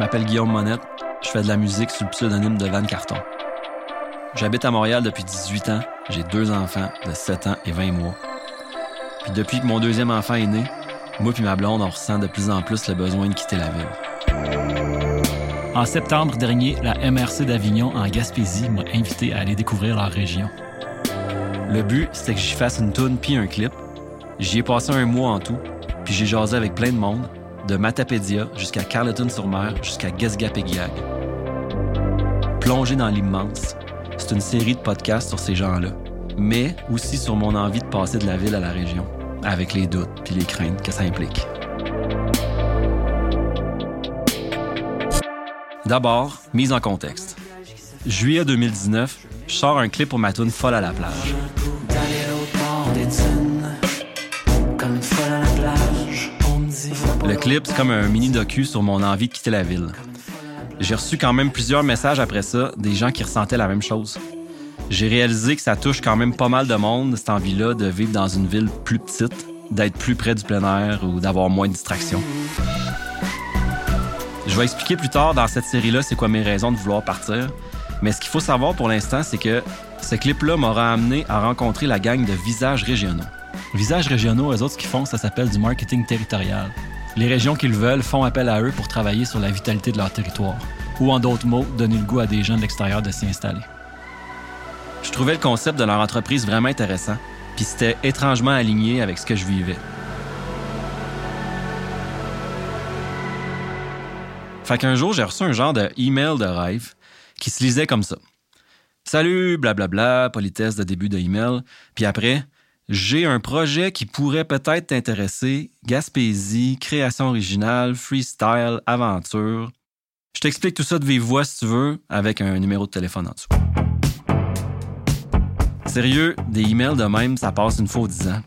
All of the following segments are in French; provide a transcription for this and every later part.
m'appelle Guillaume Monette. Je fais de la musique sous le pseudonyme de Van Carton. J'habite à Montréal depuis 18 ans. J'ai deux enfants de 7 ans et 20 mois. Puis depuis que mon deuxième enfant est né, moi puis ma blonde, on ressent de plus en plus le besoin de quitter la ville. En septembre dernier, la MRC d'Avignon en Gaspésie m'a invité à aller découvrir leur région. Le but, c'était que j'y fasse une toune puis un clip. J'y ai passé un mois en tout, puis j'ai jasé avec plein de monde, de Matapédia jusqu'à Carleton-sur-Mer jusqu'à Gesgapegiag. Plongé dans l'immense, c'est une série de podcasts sur ces gens-là, mais aussi sur mon envie de passer de la ville à la région, avec les doutes puis les craintes que ça implique. D'abord, mise en contexte. Juillet 2019, je sors un clip pour ma tune Folle à la plage. Le clip, c'est comme un mini docu sur mon envie de quitter la ville. J'ai reçu quand même plusieurs messages après ça, des gens qui ressentaient la même chose. J'ai réalisé que ça touche quand même pas mal de monde, cette envie-là de vivre dans une ville plus petite, d'être plus près du plein air ou d'avoir moins de distractions. Je vais expliquer plus tard dans cette série-là c'est quoi mes raisons de vouloir partir, mais ce qu'il faut savoir pour l'instant, c'est que ce clip-là m'aura amené à rencontrer la gang de visages régionaux. Visages régionaux, eux autres, ce qu'ils font, ça s'appelle du marketing territorial. Les régions qu'ils veulent font appel à eux pour travailler sur la vitalité de leur territoire, ou en d'autres mots, donner le goût à des gens de l'extérieur de s'y installer. Je trouvais le concept de leur entreprise vraiment intéressant, puis c'était étrangement aligné avec ce que je vivais. Fait qu'un jour, j'ai reçu un genre de de rêve qui se lisait comme ça. Salut, blablabla, politesse de début de email. Puis après, j'ai un projet qui pourrait peut-être t'intéresser. Gaspésie, création originale, freestyle, aventure. Je t'explique tout ça de vive voix si tu veux, avec un numéro de téléphone en dessous. Sérieux, des emails de même, ça passe une fois dix ans.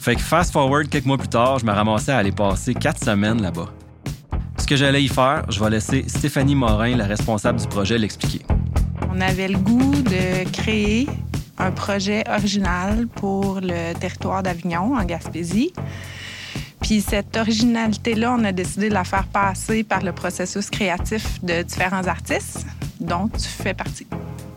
Fait que fast forward quelques mois plus tard, je me ramassais à aller passer quatre semaines là-bas. Ce que j'allais y faire, je vais laisser Stéphanie Morin, la responsable du projet, l'expliquer. On avait le goût de créer un projet original pour le territoire d'Avignon, en Gaspésie. Puis cette originalité-là, on a décidé de la faire passer par le processus créatif de différents artistes, dont tu fais partie.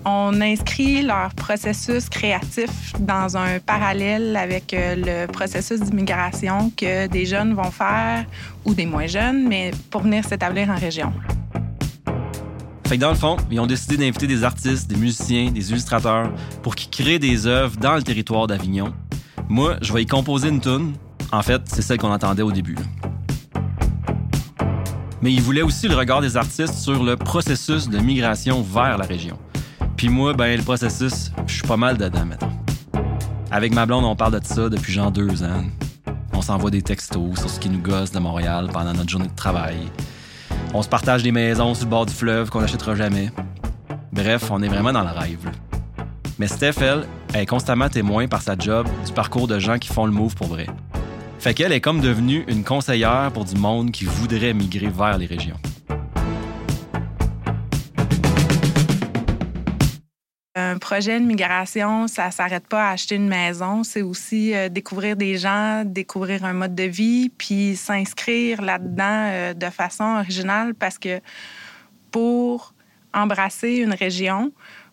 On inscrit leur processus créatif dans un parallèle avec euh, le processus d'immigration que des jeunes vont faire, ou des moins jeunes, mais pour venir s'établir en région. Fait que dans le fond, ils ont décidé d'inviter des artistes, des musiciens, des illustrateurs pour qu'ils créent des œuvres dans le territoire d'Avignon. Moi, je vais y composer une tune. En fait, c'est celle qu'on entendait au début. Mais ils voulaient aussi le regard des artistes sur le processus de migration vers la région. Puis moi, ben le processus, je suis pas mal dedans maintenant. Avec ma blonde, on parle de ça depuis genre deux ans. On s'envoie des textos sur ce qui nous gosse de Montréal pendant notre journée de travail. On se partage des maisons sur le bord du fleuve qu'on n'achètera jamais. Bref, on est vraiment dans le rêve. Mais Steph, est constamment témoin par sa job du parcours de gens qui font le move pour vrai. Fait qu'elle est comme devenue une conseillère pour du monde qui voudrait migrer vers les régions. Un projet de migration, ça s'arrête pas à acheter une maison, c'est aussi euh, découvrir des gens, découvrir un mode de vie, puis s'inscrire là-dedans euh, de façon originale parce que pour embrasser une région,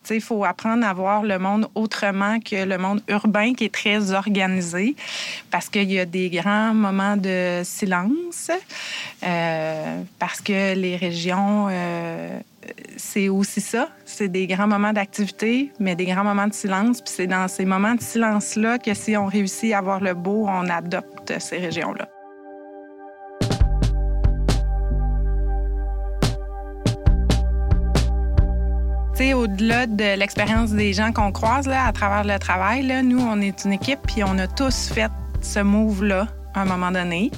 il faut apprendre à voir le monde autrement que le monde urbain qui est très organisé parce qu'il y a des grands moments de silence, euh, parce que les régions c'est aussi ça. C'est des grands moments d'activité, mais des grands moments de silence. Puis c'est dans ces moments de silence-là que si on réussit à voir le beau, on adopte ces régions-là. au-delà de l'expérience des gens qu'on croise là, à travers le travail, nous, on est une équipe, puis on a tous fait ce move-là à un moment donné.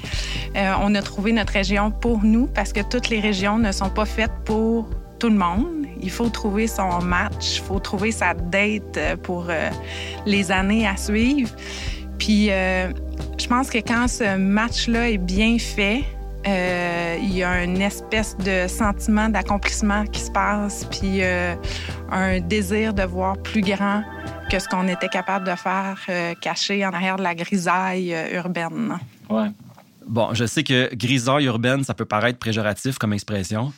Euh, on a trouvé notre région pour nous parce que toutes les régions ne sont pas faites pour tout le monde. Il faut trouver son match, il faut trouver sa date euh, pour euh, les années à suivre. Puis euh, je pense que quand ce match-là est bien fait, il y a une espèce de sentiment d'accomplissement qui se passe, puis un désir de voir plus grand que ce qu'on était capable de faire caché en arrière de la grisaille urbaine. Ouais. Bon, je sais que grisaille urbaine, ça peut paraître péjoratif comme expression.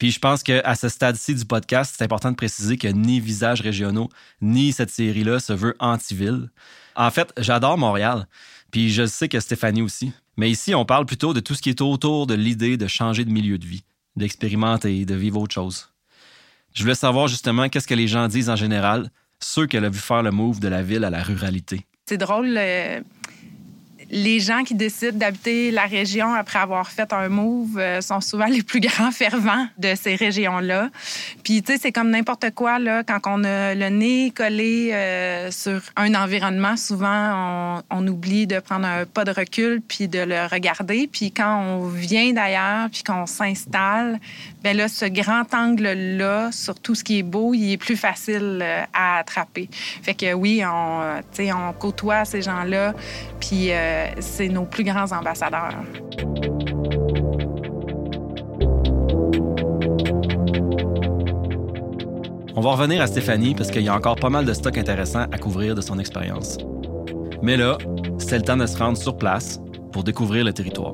Puis je pense qu'à ce stade-ci du podcast, c'est important de préciser que ni Visages régionaux, ni cette série-là se veut anti-ville. En fait, j'adore Montréal. Puis je sais que Stéphanie aussi. Mais ici, on parle plutôt de tout ce qui est autour de l'idée de changer de milieu de vie, d'expérimenter, de vivre autre chose. Je voulais savoir justement qu'est-ce que les gens disent en général, ceux qu'elle a vu faire le move de la ville à la ruralité. C'est drôle. euh, les gens qui décident d'habiter la région après avoir fait un move euh, sont souvent les plus grands fervents de ces régions-là. Puis, tu sais, c'est comme n'importe quoi, là, quand on a le nez collé euh, sur un environnement, souvent, on, oublie de prendre un pas de recul puis de le regarder. Puis quand on vient d'ailleurs puis qu'on s'installe, ben là, ce grand angle-là, sur tout ce qui est beau, il est plus facile euh, à attraper. Fait que oui, on, on côtoie ces gens-là, puis c'est nos plus grands ambassadeurs. On va revenir à Stéphanie parce qu'il y a encore pas mal de stock intéressant à couvrir de son expérience. Mais là, c'est le temps de se rendre sur place pour découvrir le territoire.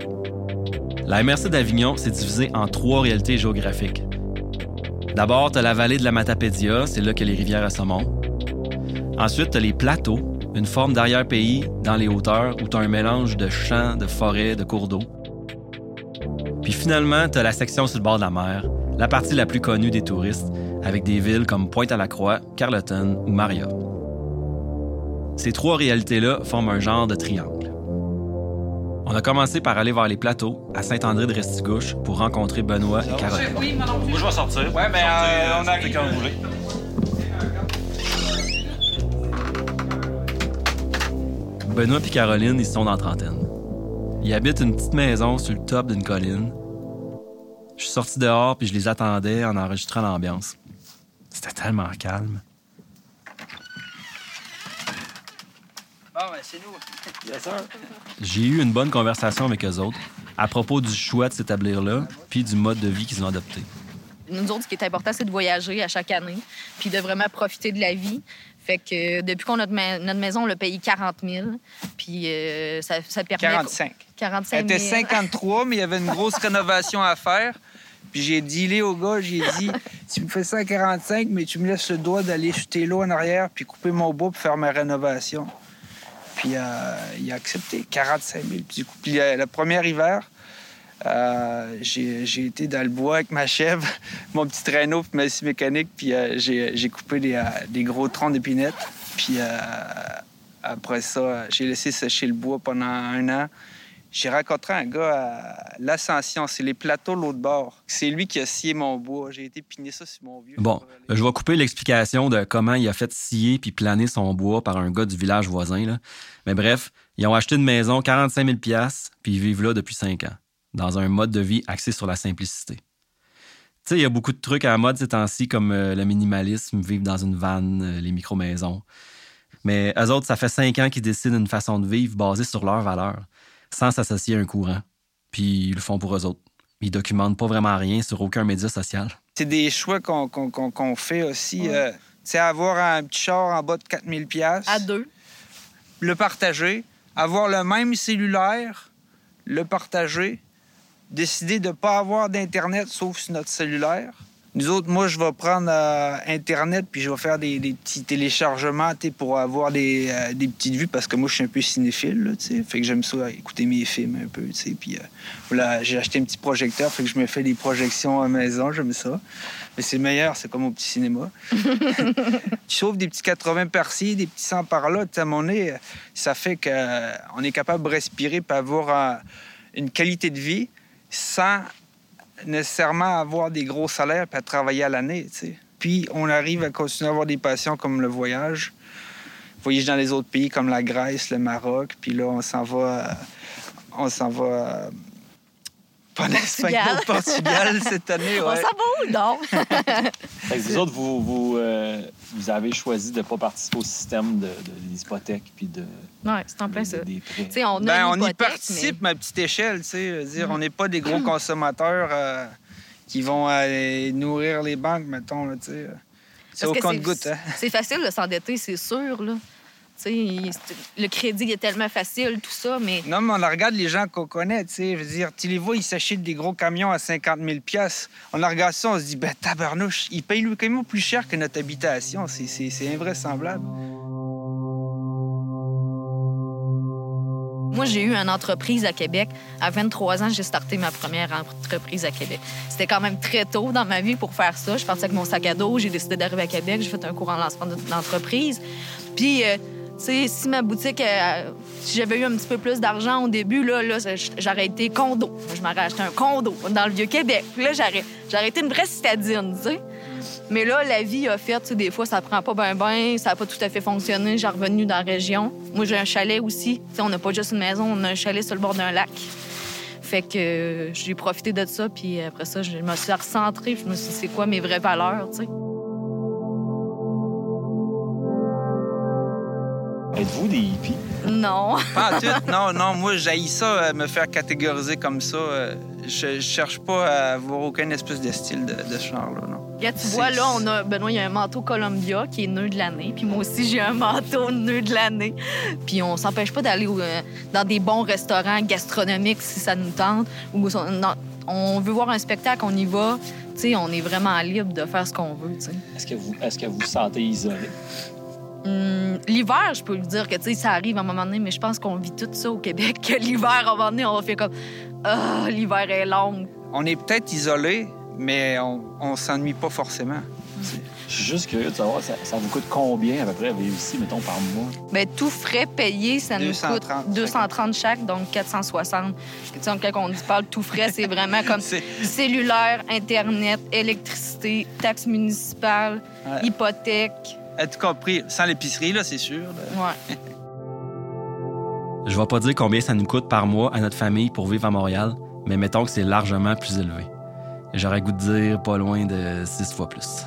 La MRC d'Avignon s'est divisée en trois réalités géographiques. D'abord, tu as la vallée de la Matapédia, c'est là que les rivières à. Ensuite, tu as les plateaux, une forme d'arrière-pays dans les hauteurs où tu as un mélange de champs, de forêts, de cours d'eau. Puis finalement, tu as la section sur le bord de la mer, la partie la plus connue des touristes, avec des villes comme Pointe-à-la-Croix, Carleton ou Maria. Ces trois réalités-là forment un genre de triangle. On a commencé par aller vers les plateaux, à Saint-André-de-Restigouche, pour rencontrer Benoît et Caroline. Moi, je vais sortir. Ouais, mais euh, on Sortez arrive. quand vous voulez. Benoît et Caroline, ils sont dans la trentaine. Ils habitent une petite maison sur le top d'une colline. Je suis sorti dehors puis je les attendais en enregistrant l'ambiance. C'était tellement calme. Bon, ben, c'est nous. J'ai eu une bonne conversation avec eux autres à propos du choix de s'établir là puis du mode de vie qu'ils ont adopté. Nous autres, ce qui est important, c'est de voyager à chaque année, puis de vraiment profiter de la vie. Fait que depuis qu'on a notre, ma- notre maison, on l'a payé 40 000, puis euh, ça, ça permet... 45. 45 Elle 000. était 53, mais il y avait une grosse rénovation à faire. Puis j'ai dealé au gars, j'ai dit Tu me fais ça à 45, mais tu me laisses le droit d'aller jeter l'eau en arrière puis couper mon bois pour faire ma rénovation. Puis euh, il a accepté 45 000. Puis, du coup, puis, euh, le premier hiver, euh, j'ai été dans le bois avec ma chèvre, mon petit traîneau puis ma scie mécanique, puis euh, j'ai coupé des, euh, des gros troncs d'épinettes. Puis après ça, j'ai laissé sécher le bois pendant un an. J'ai rencontré un gars à l'Ascension, c'est les plateaux l'autre bord. C'est lui qui a scié mon bois. J'ai été pigner ça sur mon vieux. Bon, je vais couper l'explication de comment il a fait scier puis planer son bois par un gars du village voisin. Là. Mais bref, ils ont acheté une maison 45 000 puis ils vivent là depuis 5 ans, dans un mode de vie axé sur la simplicité. Tu sais, il y a beaucoup de trucs à la mode ces temps-ci, comme euh, le minimalisme, vivre dans une vanne, euh, les micro-maisons. Mais eux autres, ça fait 5 ans qu'ils décident une façon de vivre basée sur leurs valeurs, sans s'associer à un courant. Puis ils le font pour eux autres. Ils documentent pas vraiment rien sur aucun média social. C'est des choix qu'on fait aussi. euh, tu sais, avoir un petit char en bas de 4000 pièces, À deux. le partager, avoir le même cellulaire, le partager, décider de ne pas avoir d'Internet sauf sur notre cellulaire. Nous autres, moi, je vais prendre euh, Internet puis je vais faire des, des petits téléchargements pour avoir des, euh, des petites vues parce que moi, je suis un peu cinéphile. Là, fait que j'aime ça écouter mes films un peu. tu. Puis euh, voilà, j'ai acheté un petit projecteur, fait que je me fais des projections à maison, j'aime ça. Mais c'est meilleur, c'est comme au petit cinéma. tu sauves des petits 80 par-ci, des petits 100 par-là. Tu sais, À mon nez, ça fait qu'on est capable de respirer et avoir euh, une qualité de vie sans nécessairement avoir des gros salaires et à travailler à l'année. Puis on arrive à continuer à avoir des passions comme le voyage. Voyager dans les autres pays comme la Grèce, le Maroc. Puis là, on s'en va... euh, on s'en va... pas en Espagne, Portugal. au Portugal cette année. On ouais. s'en va où, donc? Fait que vous autres, vous, vous, euh, vous avez choisi de ne pas participer au système de, hypothèques puis de, ouais, c'est en plein de- ça. des prêts. On a Ben, on y participe, mais à petite échelle, dire, on n'est pas des gros consommateurs euh, qui vont euh, nourrir les banques, mettons, là, tu sais. C'est Parce au compte-goutte, hein. C'est facile de s'endetter, c'est sûr, là. Le crédit est tellement facile, tout ça, mais Non, mais on regarde les gens qu'on connaît, tu sais. Je veux dire, tu les vois, ils s'achètent des gros camions à 50 000 On en regarde ça, on se dit, ben tabarnouche, ils payent le camion plus cher que notre habitation. C'est- invraisemblable. Moi, j'ai eu une entreprise à Québec. À 23 ans, j'ai starté ma première entreprise à Québec. C'était quand même très tôt dans ma vie pour faire ça. Je partais avec mon sac à dos, j'ai décidé d'arriver à Québec, j'ai fait un cours en lancement d'entreprise. Puis, euh, si ma boutique, euh, si j'avais eu un petit peu plus d'argent au début, là, là j'aurais été condo. Je m'aurais acheté un condo dans le Vieux-Québec. Là, j'aurais été une vraie citadine, tu sais. Mais là, la vie a fait, tu sais, des fois, ça prend pas bien, bien, ça n'a pas tout à fait fonctionné. J'ai revenu dans la région. Moi, j'ai un chalet aussi. Tu sais, on n'a pas juste une maison, on a un chalet sur le bord d'un lac. Fait que euh, j'ai profité de ça, puis après ça, je me suis recentrée. Je me suis dit, c'est quoi mes vraies valeurs, tu sais? Êtes-vous des hippies? Non. Pas en tout. Non, non, moi, j'haïs ça, euh, me faire catégoriser comme ça. Euh, Je, je cherche pas à avoir aucun espèce de style de, de ce genre-là, non. Regarde, tu vois, là, on a, Benoît, il y a un manteau Columbia qui est nœud de l'année. Puis moi aussi, j'ai un manteau nœud de l'année. Puis on s'empêche pas d'aller euh, dans des bons restaurants gastronomiques si ça nous tente. Ou on, non, on veut voir un spectacle, on y va. Tu sais, on est vraiment libre de faire ce qu'on veut, tu sais. Est-ce que vous est-ce que vous vous sentez isolé? Hum, l'hiver, je peux vous dire que tu sais, ça arrive à un moment donné, mais je pense qu'on vit tout ça au Québec. Que l'hiver, à un moment donné, on va faire comme Ah, l'hiver est long. On est peut-être isolé, mais on, on s'ennuie pas forcément. Je suis juste curieux de savoir, ça, ça vous coûte combien à peu près vivre ici, mettons, par mois? Ben, tout frais payé, ça nous 230 coûte 230 chaque, donc 460. Tu sais, quand on dit parle tout frais, c'est vraiment comme C'est- cellulaire, Internet, électricité, taxes municipales, Ouais. hypothèque. Compris? Sans l'épicerie, là, c'est sûr. là. Ouais. Je vais pas dire combien ça nous coûte par mois à notre famille pour vivre à Montréal, mais mettons que c'est largement plus élevé. J'aurais goût de dire pas loin de six fois plus.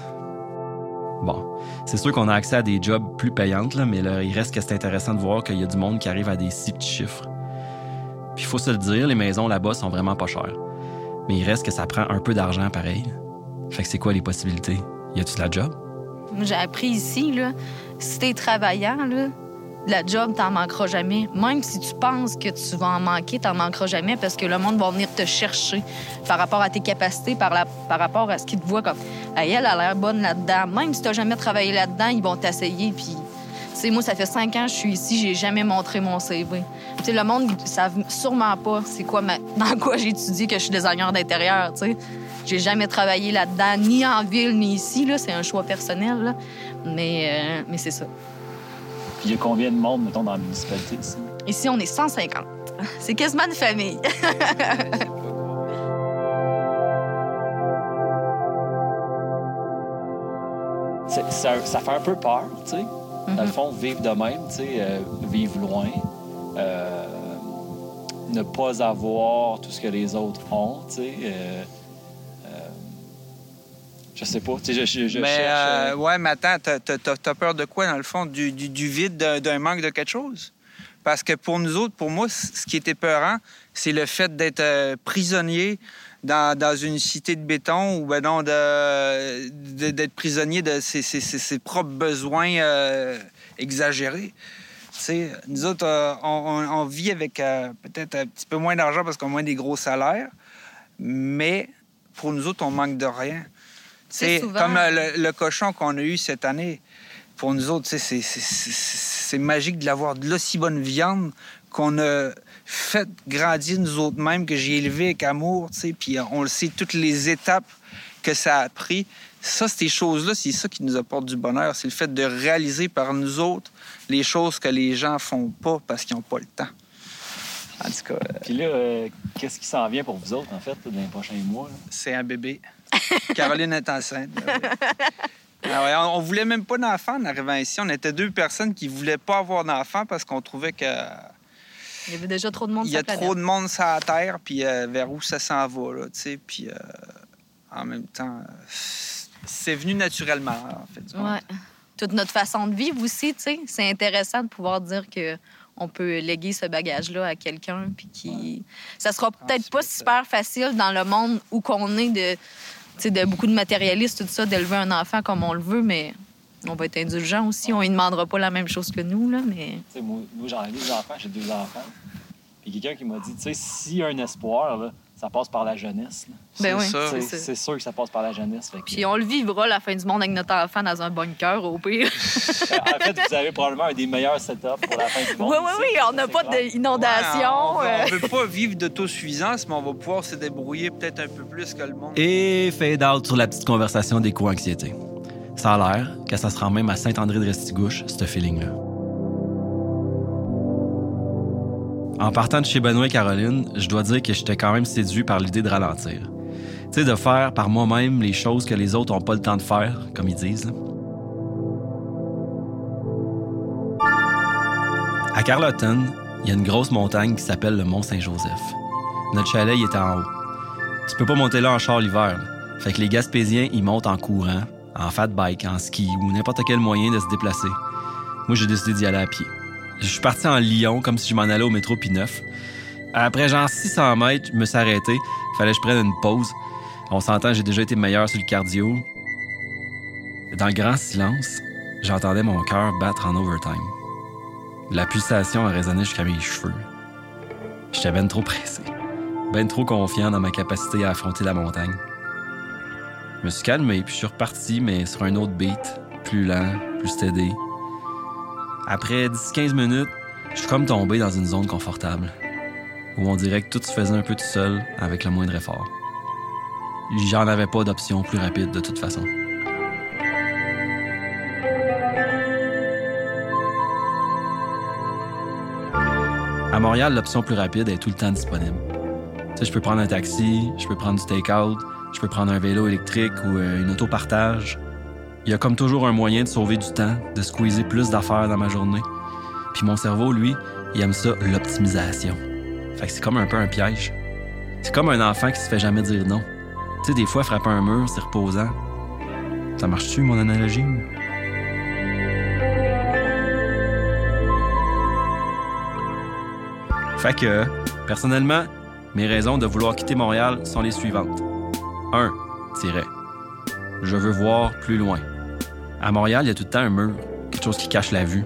Bon, c'est sûr qu'on a accès à des jobs plus payantes, là, mais là, il reste que c'est intéressant de voir qu'il y a du monde qui arrive à des si petits chiffres. Puis il faut se le dire, les maisons là-bas sont vraiment pas chères. Mais il reste que ça prend un peu d'argent pareil. Fait que c'est quoi les possibilités? Y a-tu de la job? J'ai appris ici, là, si t'es travaillant, là, la job, t'en manqueras jamais. Même si tu penses que tu vas en manquer, t'en manqueras jamais parce que le monde va venir te chercher par rapport à tes capacités, par, la- par rapport à ce qu'ils te voient comme elle a l'air bonne là-dedans. Même si t'as jamais travaillé là-dedans, ils vont t'essayer. Puis, moi, ça fait cinq ans que je suis ici, j'ai jamais montré mon CV. Le monde, ils savent sûrement pas c'est quoi ma... dans quoi j'ai étudié que je suis designer d'intérieur, tu sais. J'ai jamais travaillé là-dedans, ni en ville, ni ici. C'est un choix personnel. Là. Mais, euh, mais c'est ça. Puis il y a combien de monde, mettons, dans la municipalité ici? Ici, on est 150. C'est quasiment une famille. Ça, ça fait un peu peur, tu sais. Dans le fond, vivre de même, tu sais, euh, vivre loin, euh, ne pas avoir tout ce que les autres ont, tu sais. euh, je sais pas, je, je, je mais cherche... euh, euh, ouais, mais attends, t'as, peur de quoi, dans le fond? Du, du- du vide, d'un, manque de quelque chose? Parce que pour nous autres, pour moi, ce qui était peurant, c'est le fait d'être euh, prisonnier dans, dans une cité de béton ou ben non, de, de- d'être prisonnier de ses, ses- ses- ses propres besoins euh, exagérés. Nous autres, euh, on, on- on vit avec euh, peut-être un petit peu moins d'argent parce qu'on a moins des gros salaires, mais pour nous autres, on manque de rien. C'est souvent- comme euh, le, le cochon qu'on a eu cette année. Pour nous autres, c'est- magique de l'avoir de l'aussi bonne viande qu'on a fait grandir nous autres mêmes, que j'ai élevé avec amour, tu sais, puis on le sait, toutes les étapes que ça a pris. Ça, ces choses-là, c'est ça qui nous apporte du bonheur. C'est le fait de réaliser par nous autres les choses que les gens font pas parce qu'ils n'ont pas le temps. En tout cas, euh, Puis là, euh, qu'est-ce qui s'en vient pour vous autres, en fait, dans les prochains mois? c'est un bébé. Caroline est enceinte. Ah ouais, on, on voulait même pas d'enfant en arrivant ici. On était deux personnes qui voulaient pas avoir d'enfant parce qu'on trouvait que Il y avait déjà trop de monde il y a planète. trop de monde sur la Terre, puis euh, vers où ça s'en va, là, tu sais. Puis euh, en même temps, c'est venu naturellement, en fait. Ouais. Toute notre façon de vivre aussi, tu sais. C'est intéressant de pouvoir dire que on peut léguer ce bagage-là à quelqu'un, puis qui... Ça sera peut-être pas super facile dans le monde où qu'on est de, de beaucoup de matérialistes, tout ça, d'élever un enfant comme on le veut, mais on va être indulgent aussi. On ne demandera pas la même chose que nous, là, mais... Moi, moi, j'en ai des enfants, j'ai deux enfants. Puis quelqu'un qui m'a dit, tu sais, s'il y a un espoir, là, ça passe par la jeunesse. Ben oui, c'est sûr que ça passe par la jeunesse. fait que- Puis on le vivra, la fin du monde, avec notre enfant dans un bunker, au pire. en fait, vous avez probablement un des meilleurs setups pour la fin du monde. Oui, oui, oui, on n'a pas d'inondation. Ouais, euh. on ne veut pas vivre d'autosuffisance, mais on va pouvoir se débrouiller peut-être un peu plus que le monde. Et fade out sur la petite conversation d'éco-anxiété. Ça a l'air que ça se rend même à Saint-André-de-Restigouche, ce feeling-là. En partant de chez Benoît et Caroline, je dois dire que j'étais quand même séduit par l'idée de ralentir. Tu sais, de faire par moi-même les choses que les autres n'ont pas le temps de faire, comme ils disent. À Carleton, il y a une grosse montagne qui s'appelle le Mont Saint-Joseph. Notre chalet était en haut. Tu peux pas monter là en char l'hiver. Fait que les Gaspésiens, ils montent en courant, en fat bike, en ski ou n'importe quel moyen de se déplacer. Moi, j'ai décidé d'y aller à pied. Je suis parti en Lyon comme si je m'en allais au métro P9. Après genre 600 mètres, je me suis arrêté. Fallait que je prenne une pause. On s'entend, j'ai déjà été meilleur sur le cardio. Dans le grand silence, j'entendais mon cœur battre en overtime. La pulsation a résonné jusqu'à mes cheveux. J'étais ben trop pressé, ben trop confiant dans ma capacité à affronter la montagne. Je me suis calmé, puis je suis reparti, mais sur un autre beat, plus lent, plus steady. Après 10-15 minutes, je suis comme tombé dans une zone confortable, où on dirait que tout se faisait un peu tout seul, avec le moindre effort. J'en avais pas d'option plus rapide de toute façon. À Montréal, l'option plus rapide est tout le temps disponible. Tu sais, je peux prendre un taxi, je peux prendre du take-out, je peux prendre un vélo électrique ou euh, une auto-partage. Il y a comme toujours un moyen de sauver du temps, de squeezer plus d'affaires dans ma journée. Puis mon cerveau, lui, il aime ça, l'optimisation. Fait que c'est comme un peu un piège. C'est comme un enfant qui se fait jamais dire non. Tu sais, des fois, frapper un mur, c'est reposant. Ça marche-tu, mon analogie? Fait que, personnellement, mes raisons de vouloir quitter Montréal sont les suivantes. 1. Tiret. Je veux voir plus loin. À Montréal, il y a tout le temps un mur, quelque chose qui cache la vue.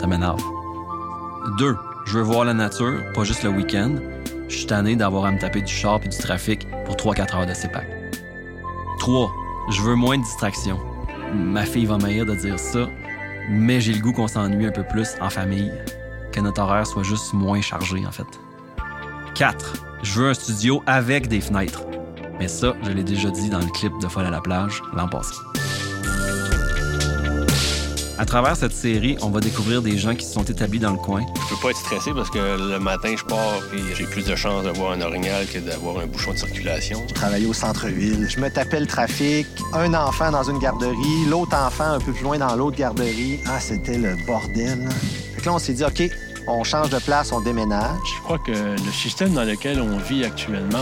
Ça m'énerve. 2. Je veux voir la nature, pas juste le week-end. Je suis tanné d'avoir à me taper du char et du trafic pour 3-4 heures de CEPAC. 3. Je veux moins de distractions. Ma fille va m'haïr de dire ça, mais j'ai le goût qu'on s'ennuie un peu plus en famille, que notre horaire soit juste moins chargé en fait. 4. Je veux un studio avec des fenêtres. Mais ça, je l'ai déjà dit dans le clip de Folle à la plage l'an passé. À travers cette série, on va découvrir des gens qui se sont établis dans le coin, Je peux pas être stressé parce que le matin, je pars et j'ai plus de chances d'avoir un orignal que d'avoir un bouchon de circulation. travaillais au centre-ville. Je me tapais le trafic. Un enfant dans une garderie, l'autre enfant un peu plus loin dans l'autre garderie. Ah, c'était le bordel. Fait que là, on s'est dit, OK, on change de place, on déménage. Je crois que le système dans lequel on vit actuellement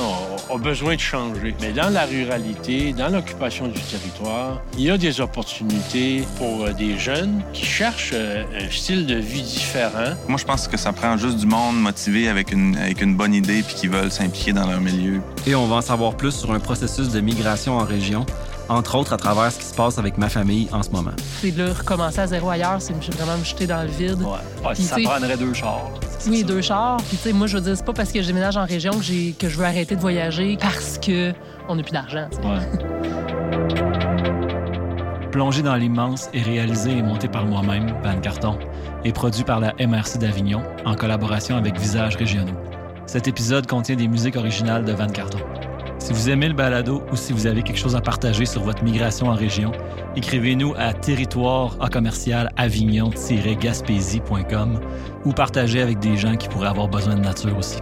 a, a besoin de changer. Mais dans la ruralité, dans l'occupation du territoire, il y a des opportunités pour euh, des jeunes qui cherchent euh, un style de vie différent. Moi, je pense que ça prend juste du monde motivé avec une, avec une bonne idée puis qui veulent s'impliquer dans leur milieu. et on va en savoir plus sur un processus de migration en région, entre autres à travers ce qui se passe avec ma famille en ce moment. C'est de recommencer à zéro ailleurs, c'est me- vraiment me jeter dans le vide. Ouais. Ouais, Puis, ça prendrait deux chars. Oui, ça. deux chars. Puis, tu sais, moi, je veux dire, c'est pas parce que je déménage en région que, je veux arrêter de voyager parce que on n'a plus d'argent. Ouais. Plongé dans l'immense et réalisé et monté par moi-même, Van Carton, et produit par la MRC d'Avignon en collaboration avec Visages Régionaux. Cet épisode contient des musiques originales de Van Carton. Si vous aimez le balado ou si vous avez quelque chose à partager sur votre migration en région, écrivez-nous à territoire à commercial avignon-gaspésie.com ou partagez avec des gens qui pourraient avoir besoin de nature aussi.